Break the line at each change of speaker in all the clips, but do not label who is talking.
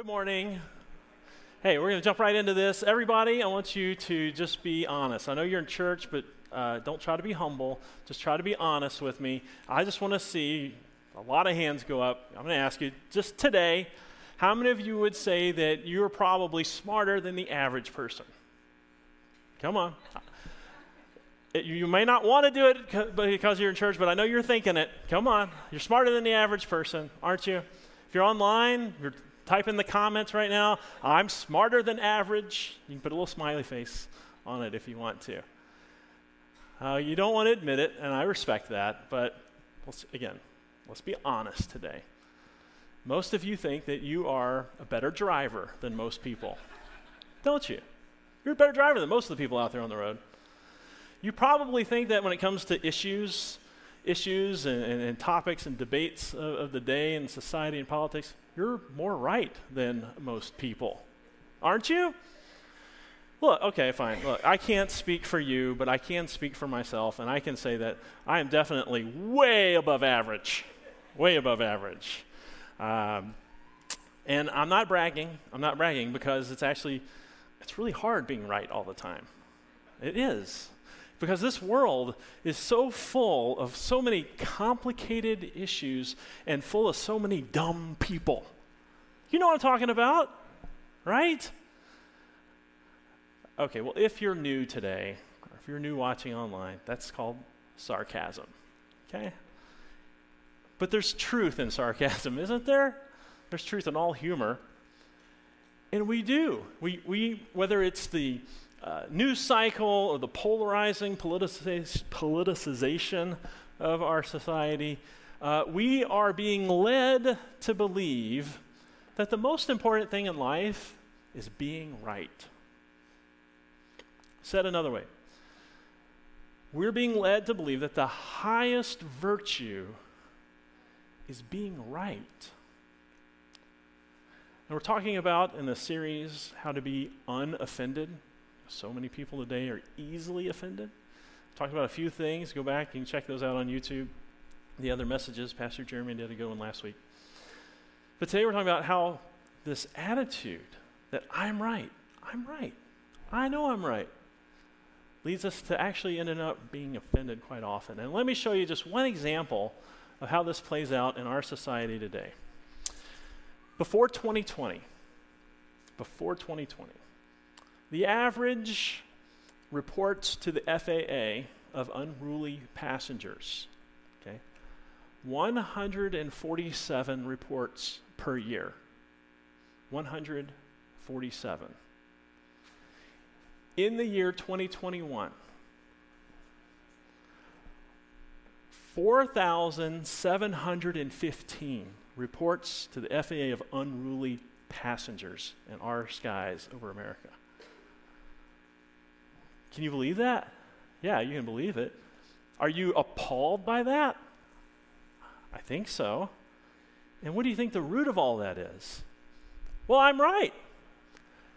Good morning. Hey, we're going to jump right into this. Everybody, I want you to just be honest. I know you're in church, but uh, don't try to be humble. Just try to be honest with me. I just want to see a lot of hands go up. I'm going to ask you just today how many of you would say that you're probably smarter than the average person? Come on. You may not want to do it because you're in church, but I know you're thinking it. Come on. You're smarter than the average person, aren't you? If you're online, you're type in the comments right now, I'm smarter than average. You can put a little smiley face on it if you want to. Uh, you don't want to admit it, and I respect that, but let's, again, let's be honest today. Most of you think that you are a better driver than most people, don't you? You're a better driver than most of the people out there on the road. You probably think that when it comes to issues, issues and, and, and topics and debates of, of the day in society and politics, you're more right than most people, aren't you? Look, okay, fine. Look, I can't speak for you, but I can speak for myself, and I can say that I am definitely way above average. Way above average. Um, and I'm not bragging. I'm not bragging because it's actually, it's really hard being right all the time. It is. Because this world is so full of so many complicated issues and full of so many dumb people. You know what I'm talking about, right? Okay, well, if you're new today, or if you're new watching online, that's called sarcasm, okay? But there's truth in sarcasm, isn't there? There's truth in all humor. And we do. We, we, whether it's the uh, news cycle or the polarizing politicization of our society, uh, we are being led to believe that the most important thing in life is being right. Said another way, we're being led to believe that the highest virtue is being right. And we're talking about in the series how to be unoffended. So many people today are easily offended. Talked about a few things. Go back, can check those out on YouTube. The other messages, Pastor Jeremy did a good one last week. But today we're talking about how this attitude that I'm right, I'm right, I know I'm right, leads us to actually ending up being offended quite often. And let me show you just one example of how this plays out in our society today. Before 2020, before 2020, the average reports to the FAA of unruly passengers, okay? 147 reports per year. 147. In the year 2021, 4,715 reports to the FAA of unruly passengers in our skies over America. Can you believe that? Yeah, you can believe it. Are you appalled by that? I think so. And what do you think the root of all that is? Well, I'm right.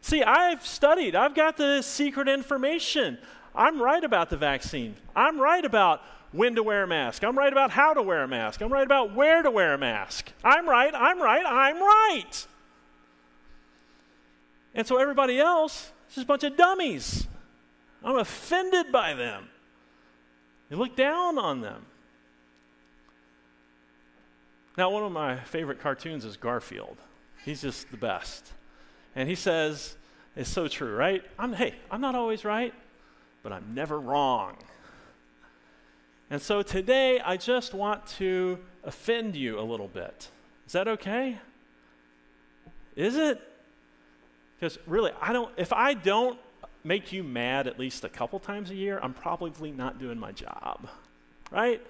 See, I've studied, I've got the secret information. I'm right about the vaccine. I'm right about when to wear a mask. I'm right about how to wear a mask. I'm right about where to wear a mask. I'm right, I'm right, I'm right. And so everybody else is just a bunch of dummies. I'm offended by them. You look down on them. Now, one of my favorite cartoons is Garfield. He's just the best. And he says, it's so true, right? I'm, hey, I'm not always right, but I'm never wrong. And so today, I just want to offend you a little bit. Is that okay? Is it? Because really, I don't, if I don't make you mad at least a couple times a year, I'm probably not doing my job, right?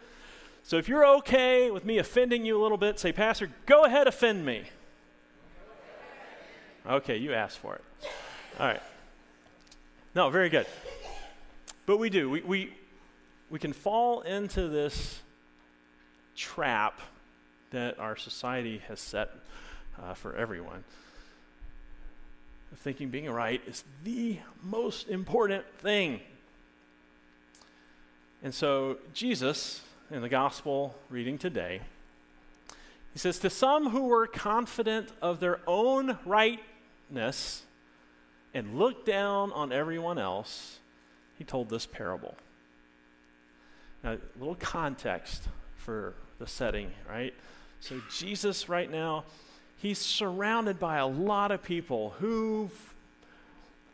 So if you're okay with me offending you a little bit, say, Pastor, go ahead, offend me. Okay, you asked for it. All right. No, very good. But we do. We, we, we can fall into this trap that our society has set uh, for everyone of thinking being right is the most important thing. And so, Jesus, in the gospel reading today, He says, To some who were confident of their own rightness and looked down on everyone else, he told this parable. Now, a little context for the setting, right? So, Jesus, right now, he's surrounded by a lot of people who,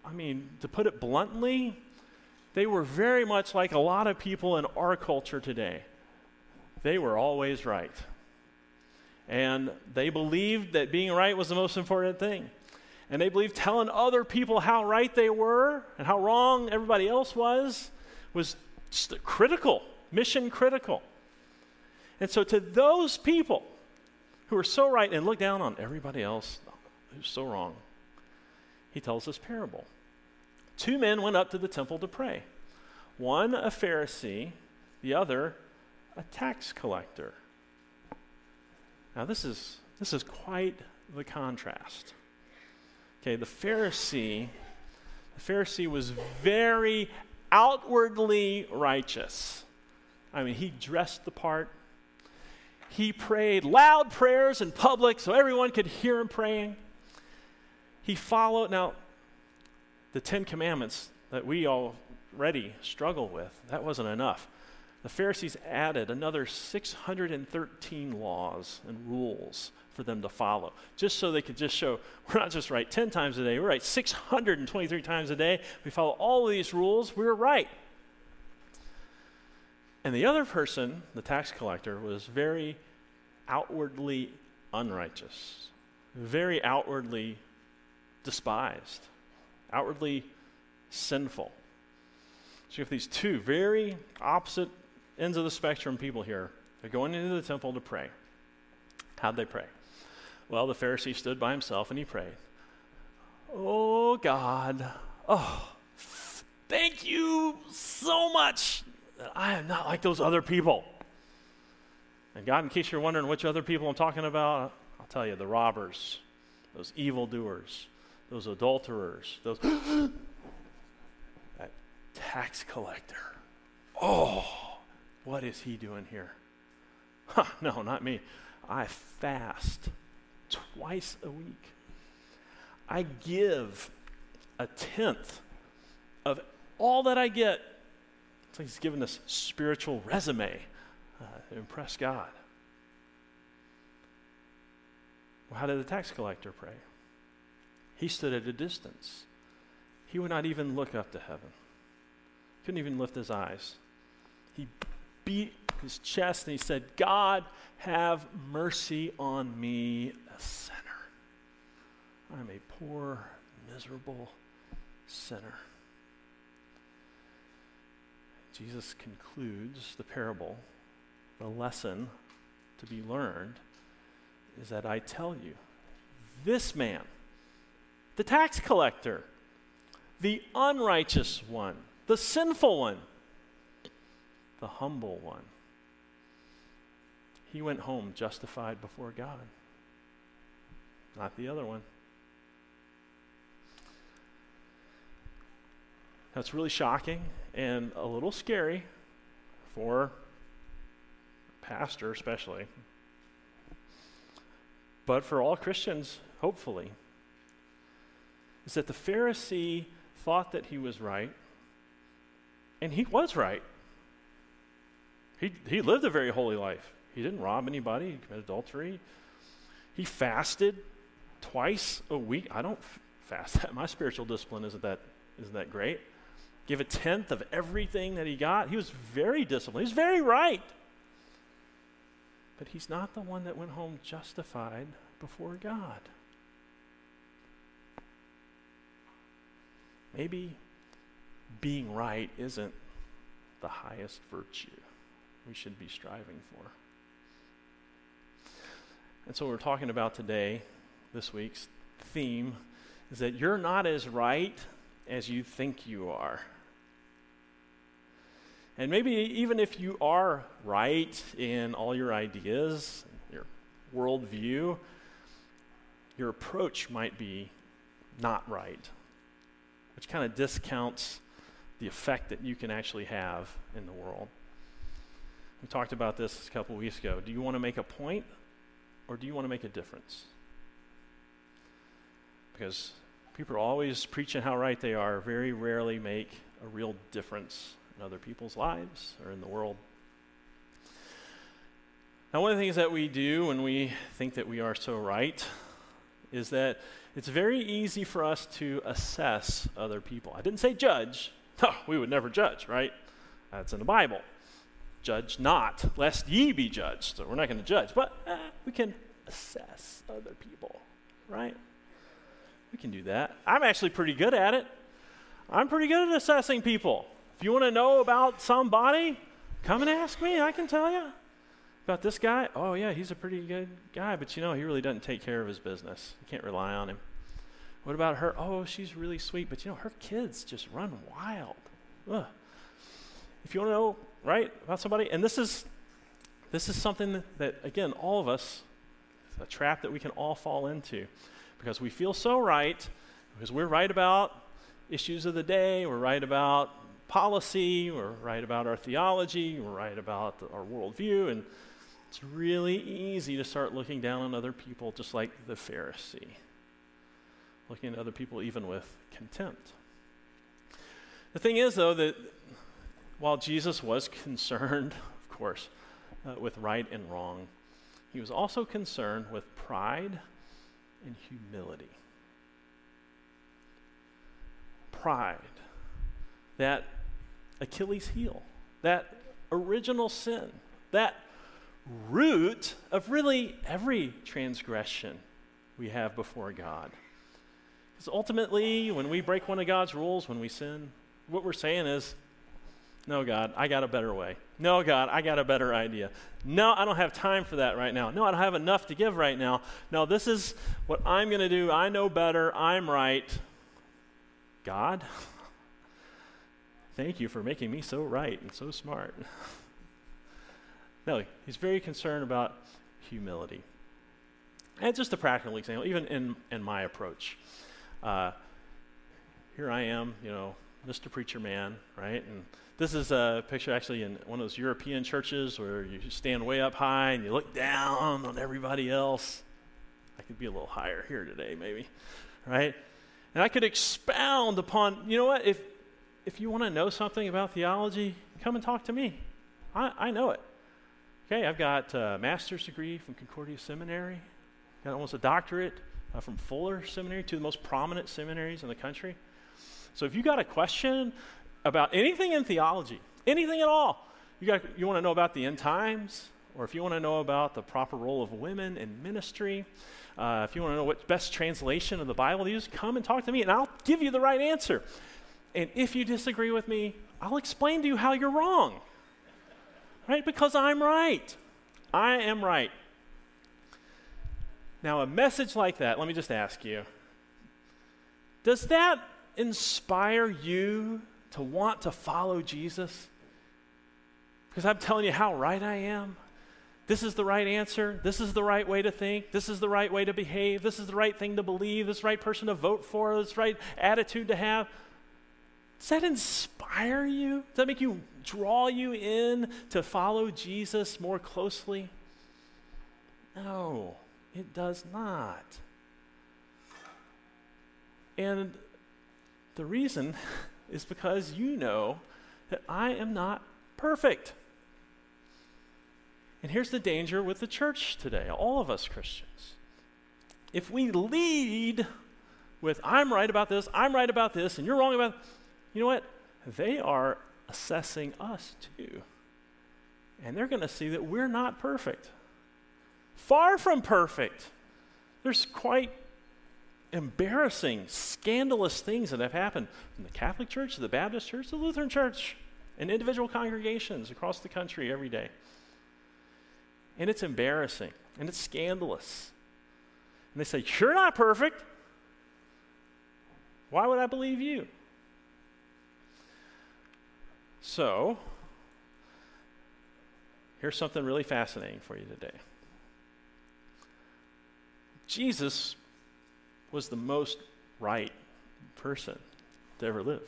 I mean, to put it bluntly, they were very much like a lot of people in our culture today. They were always right. And they believed that being right was the most important thing. And they believed telling other people how right they were and how wrong everybody else was was critical, mission critical. And so, to those people who are so right and look down on everybody else who's so wrong, he tells this parable. Two men went up to the temple to pray one a Pharisee, the other a tax collector. Now, this is, this is quite the contrast. Okay, the Pharisee, the Pharisee was very outwardly righteous. I mean, he dressed the part. He prayed loud prayers in public so everyone could hear him praying. He followed, now, the Ten Commandments that we already struggle with, that wasn't enough the Pharisees added another 613 laws and rules for them to follow, just so they could just show we're not just right 10 times a day, we're right 623 times a day. We follow all of these rules, we're right. And the other person, the tax collector, was very outwardly unrighteous, very outwardly despised, outwardly sinful. So you have these two very opposite ends of the spectrum people here. They're going into the temple to pray. How'd they pray? Well, the Pharisee stood by himself and he prayed. Oh, God. Oh, thank you so much that I am not like those other people. And God, in case you're wondering which other people I'm talking about, I'll tell you the robbers, those evildoers, those adulterers, those that tax collector. Oh, what is he doing here? Huh, no, not me. I fast twice a week. I give a tenth of all that I get. It's like he's giving this spiritual resume uh, to impress God. Well, how did the tax collector pray? He stood at a distance. He would not even look up to heaven. Couldn't even lift his eyes. He beat his chest and he said, God, have mercy on me, a sinner. I'm a poor, miserable sinner. Jesus concludes the parable. The lesson to be learned is that I tell you, this man, the tax collector, the unrighteous one, the sinful one, the humble one. He went home justified before God, not the other one. That's really shocking and a little scary for a pastor, especially. But for all Christians, hopefully, is that the Pharisee thought that he was right, and he was right. He, he lived a very holy life. He didn't rob anybody, he committed adultery. He fasted twice a week. I don't fast that. My spiritual discipline isn't that, isn't that great. Give a tenth of everything that he got. He was very disciplined. He's very right. But he's not the one that went home justified before God. Maybe being right isn't the highest virtue we should be striving for. And so, what we're talking about today, this week's theme, is that you're not as right as you think you are. And maybe even if you are right in all your ideas, your worldview, your approach might be not right, which kind of discounts the effect that you can actually have in the world. We talked about this a couple weeks ago. Do you want to make a point or do you want to make a difference? Because people are always preaching how right they are, very rarely make a real difference in other people's lives or in the world. Now, one of the things that we do when we think that we are so right is that it's very easy for us to assess other people. I didn't say judge. No, we would never judge, right? That's in the Bible. Judge not, lest ye be judged. So we're not going to judge, but eh, we can assess other people, right? We can do that. I'm actually pretty good at it. I'm pretty good at assessing people. If you want to know about somebody, come and ask me. I can tell you. About this guy? Oh, yeah, he's a pretty good guy, but you know, he really doesn't take care of his business. You can't rely on him. What about her? Oh, she's really sweet, but you know, her kids just run wild. Ugh. If you want to know, right, about somebody, and this is this is something that, that again, all of us, a trap that we can all fall into because we feel so right, because we're right about issues of the day, we're right about policy, we're right about our theology, we're right about the, our worldview, and it's really easy to start looking down on other people just like the Pharisee, looking at other people even with contempt. The thing is, though, that while Jesus was concerned, of course, uh, with right and wrong, he was also concerned with pride and humility. Pride, that Achilles heel, that original sin, that root of really every transgression we have before God. Because ultimately, when we break one of God's rules, when we sin, what we're saying is, no, God, I got a better way. No, God, I got a better idea. No, I don't have time for that right now. No, I don't have enough to give right now. No, this is what I'm going to do. I know better. I'm right. God, thank you for making me so right and so smart. no, he's very concerned about humility. And just a practical example, even in, in my approach. Uh, here I am, you know, Mr. Preacher Man, right? And this is a picture actually in one of those European churches where you stand way up high and you look down on everybody else. I could be a little higher here today, maybe, right? And I could expound upon, you know what, if, if you want to know something about theology, come and talk to me. I, I know it. Okay, I've got a master's degree from Concordia Seminary, got almost a doctorate uh, from Fuller Seminary, two of the most prominent seminaries in the country. So if you got a question about anything in theology, anything at all. You, got, you want to know about the end times, or if you want to know about the proper role of women in ministry, uh, if you want to know what best translation of the Bible to use, come and talk to me, and I'll give you the right answer. And if you disagree with me, I'll explain to you how you're wrong. Right? Because I'm right. I am right. Now, a message like that, let me just ask you does that inspire you to want to follow Jesus? Because I'm telling you how right I am. This is the right answer. This is the right way to think. This is the right way to behave. This is the right thing to believe. This right person to vote for. This right attitude to have. Does that inspire you? Does that make you draw you in to follow Jesus more closely? No, it does not. And the reason is because you know that I am not perfect. And here's the danger with the church today, all of us Christians. If we lead with, I'm right about this, I'm right about this, and you're wrong about, you know what? They are assessing us too. And they're going to see that we're not perfect. Far from perfect. There's quite embarrassing, scandalous things that have happened from the Catholic Church to the Baptist Church to the Lutheran Church and individual congregations across the country every day. And it's embarrassing and it's scandalous. And they say, You're not perfect. Why would I believe you? So, here's something really fascinating for you today. Jesus was the most right person to ever live.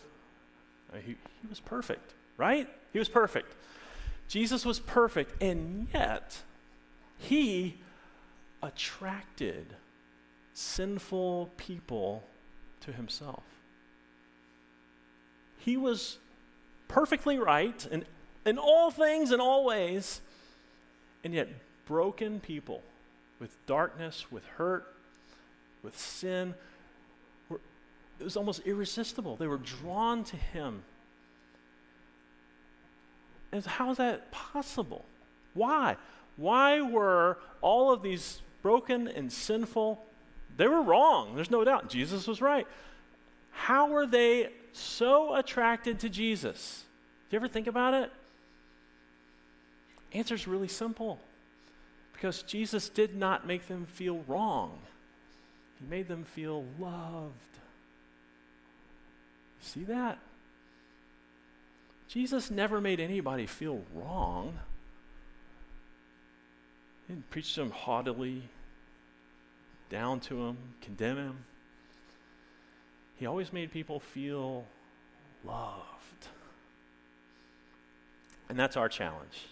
I mean, he, he was perfect, right? He was perfect. Jesus was perfect, and yet he attracted sinful people to himself. He was perfectly right in, in all things, and all ways, and yet broken people with darkness, with hurt, with sin, were, it was almost irresistible. They were drawn to him. And how is that possible? Why? Why were all of these broken and sinful? They were wrong. There's no doubt. Jesus was right. How were they so attracted to Jesus? Do you ever think about it? Answer is really simple. Because Jesus did not make them feel wrong. He made them feel loved. See that? Jesus never made anybody feel wrong. He didn't preach to them haughtily, down to them, condemn him. He always made people feel loved. And that's our challenge.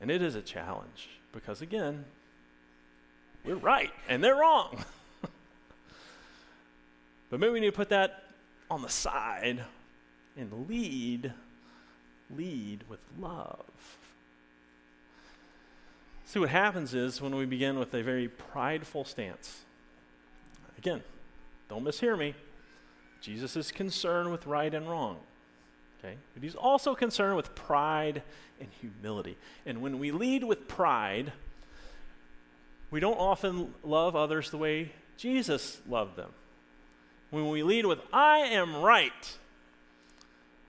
And it is a challenge because, again, we're right and they're wrong. but maybe we need to put that on the side and lead, lead with love. See, what happens is when we begin with a very prideful stance, again, don't mishear me. Jesus is concerned with right and wrong. Okay? But he's also concerned with pride and humility. And when we lead with pride, we don't often love others the way Jesus loved them. When we lead with, I am right,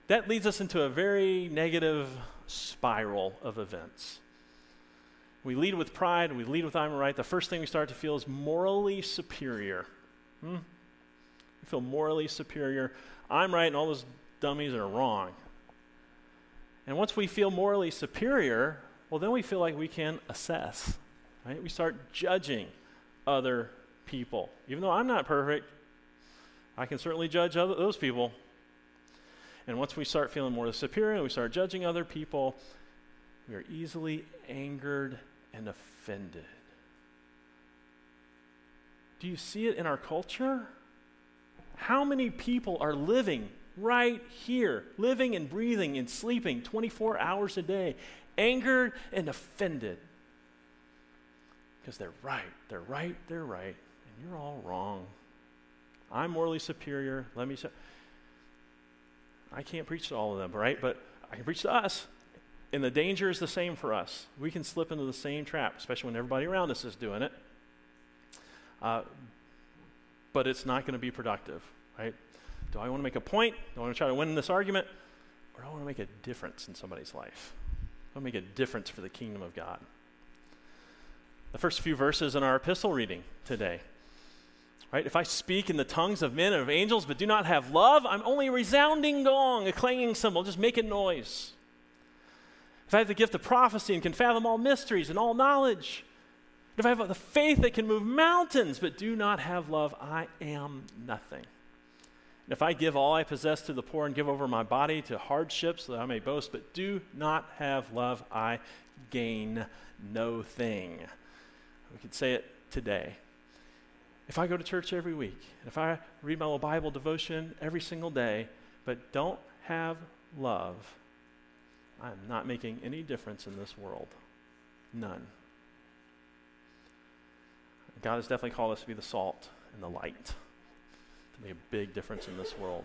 that leads us into a very negative spiral of events. We lead with pride, we lead with I'm right. The first thing we start to feel is morally superior. Hmm? Feel morally superior. I'm right, and all those dummies are wrong. And once we feel morally superior, well, then we feel like we can assess. Right? We start judging other people. Even though I'm not perfect, I can certainly judge other, those people. And once we start feeling more superior and we start judging other people, we are easily angered and offended. Do you see it in our culture? How many people are living right here, living and breathing and sleeping 24 hours a day, angered and offended? Because they're right, they're right, they're right, and you're all wrong. I'm morally superior. Let me say. I can't preach to all of them, right? But I can preach to us. And the danger is the same for us. We can slip into the same trap, especially when everybody around us is doing it. Uh, but it's not going to be productive, right? Do I want to make a point? Do I want to try to win this argument? Or do I want to make a difference in somebody's life? I want to make a difference for the kingdom of God. The first few verses in our epistle reading today. Right? If I speak in the tongues of men and of angels but do not have love, I'm only a resounding gong, a clanging cymbal, just making noise. If I have the gift of prophecy and can fathom all mysteries and all knowledge, if I have the faith that can move mountains but do not have love, I am nothing. And if I give all I possess to the poor and give over my body to hardships so that I may boast, but do not have love, I gain no thing. We could say it today. If I go to church every week, and if I read my little Bible devotion every single day, but don't have love, I'm not making any difference in this world. None. God has definitely called us to be the salt and the light, to make a big difference in this world.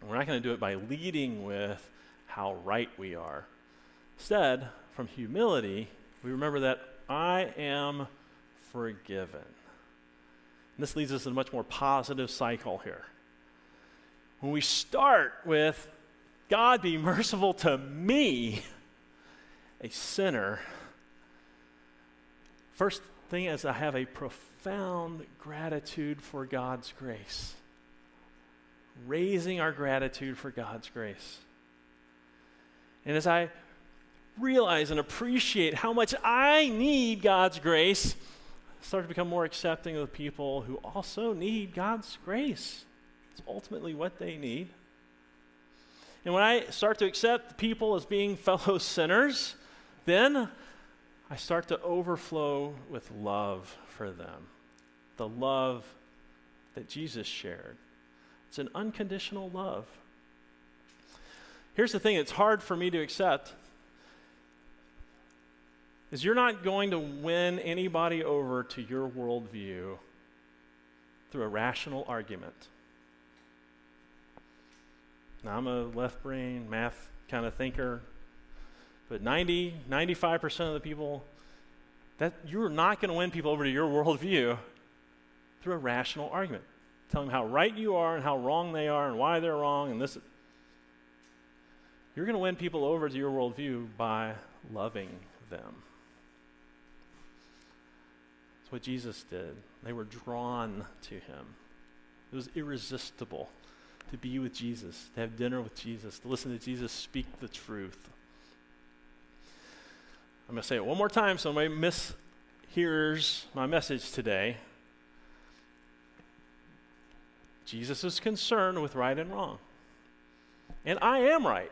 And we're not going to do it by leading with how right we are. Instead, from humility, we remember that I am forgiven. And this leads us to a much more positive cycle here. When we start with, God be merciful to me, a sinner, first thing is, I have a profound gratitude for God's grace. Raising our gratitude for God's grace. And as I realize and appreciate how much I need God's grace, I start to become more accepting of people who also need God's grace. It's ultimately what they need. And when I start to accept people as being fellow sinners, then I start to overflow with love for them. The love that Jesus shared. It's an unconditional love. Here's the thing it's hard for me to accept is you're not going to win anybody over to your worldview through a rational argument. Now, I'm a left brain, math kind of thinker, but 90, 95% of the people, that you're not going to win people over to your worldview through a rational argument. Tell them how right you are and how wrong they are and why they're wrong and this. You're going to win people over to your worldview by loving them. That's what Jesus did. They were drawn to him. It was irresistible to be with Jesus, to have dinner with Jesus, to listen to Jesus speak the truth. I'm going to say it one more time so nobody mishears my message today. Jesus is concerned with right and wrong. And I am right.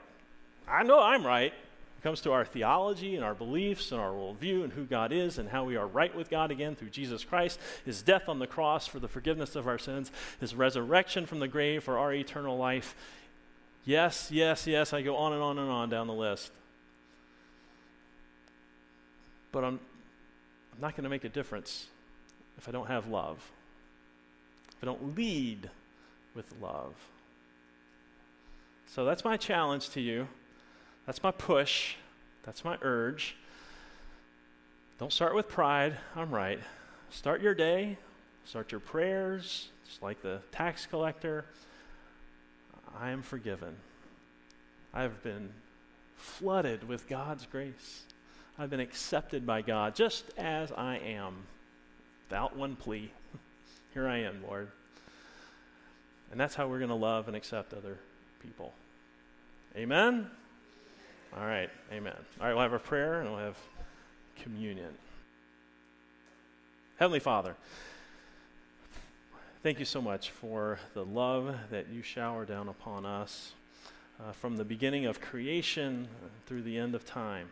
I know I'm right It comes to our theology and our beliefs and our worldview and who God is and how we are right with God again through Jesus Christ, his death on the cross for the forgiveness of our sins, his resurrection from the grave for our eternal life. Yes, yes, yes, I go on and on and on down the list. But I'm, I'm not going to make a difference if I don't have love, if I don't lead with love. So that's my challenge to you. That's my push. That's my urge. Don't start with pride. I'm right. Start your day. Start your prayers, just like the tax collector. I am forgiven. I've been flooded with God's grace. I've been accepted by God just as I am, without one plea. Here I am, Lord. And that's how we're going to love and accept other people. Amen? All right, amen. All right, we'll have a prayer and we'll have communion. Heavenly Father, thank you so much for the love that you shower down upon us uh, from the beginning of creation through the end of time.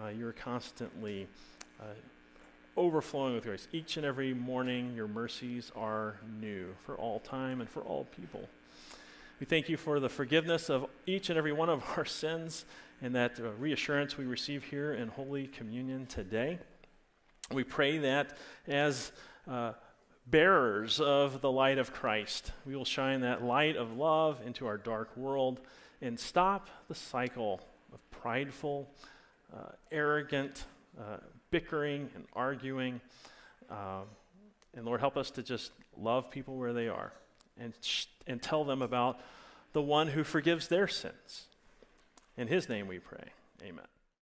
Uh, you're constantly uh, overflowing with grace. Each and every morning, your mercies are new for all time and for all people. We thank you for the forgiveness of each and every one of our sins and that uh, reassurance we receive here in Holy Communion today. We pray that as uh, bearers of the light of Christ, we will shine that light of love into our dark world and stop the cycle of prideful, arrogant, uh, bickering, and arguing. Uh, and Lord, help us to just love people where they are and, sh- and tell them about the one who forgives their sins in his name we pray. Amen.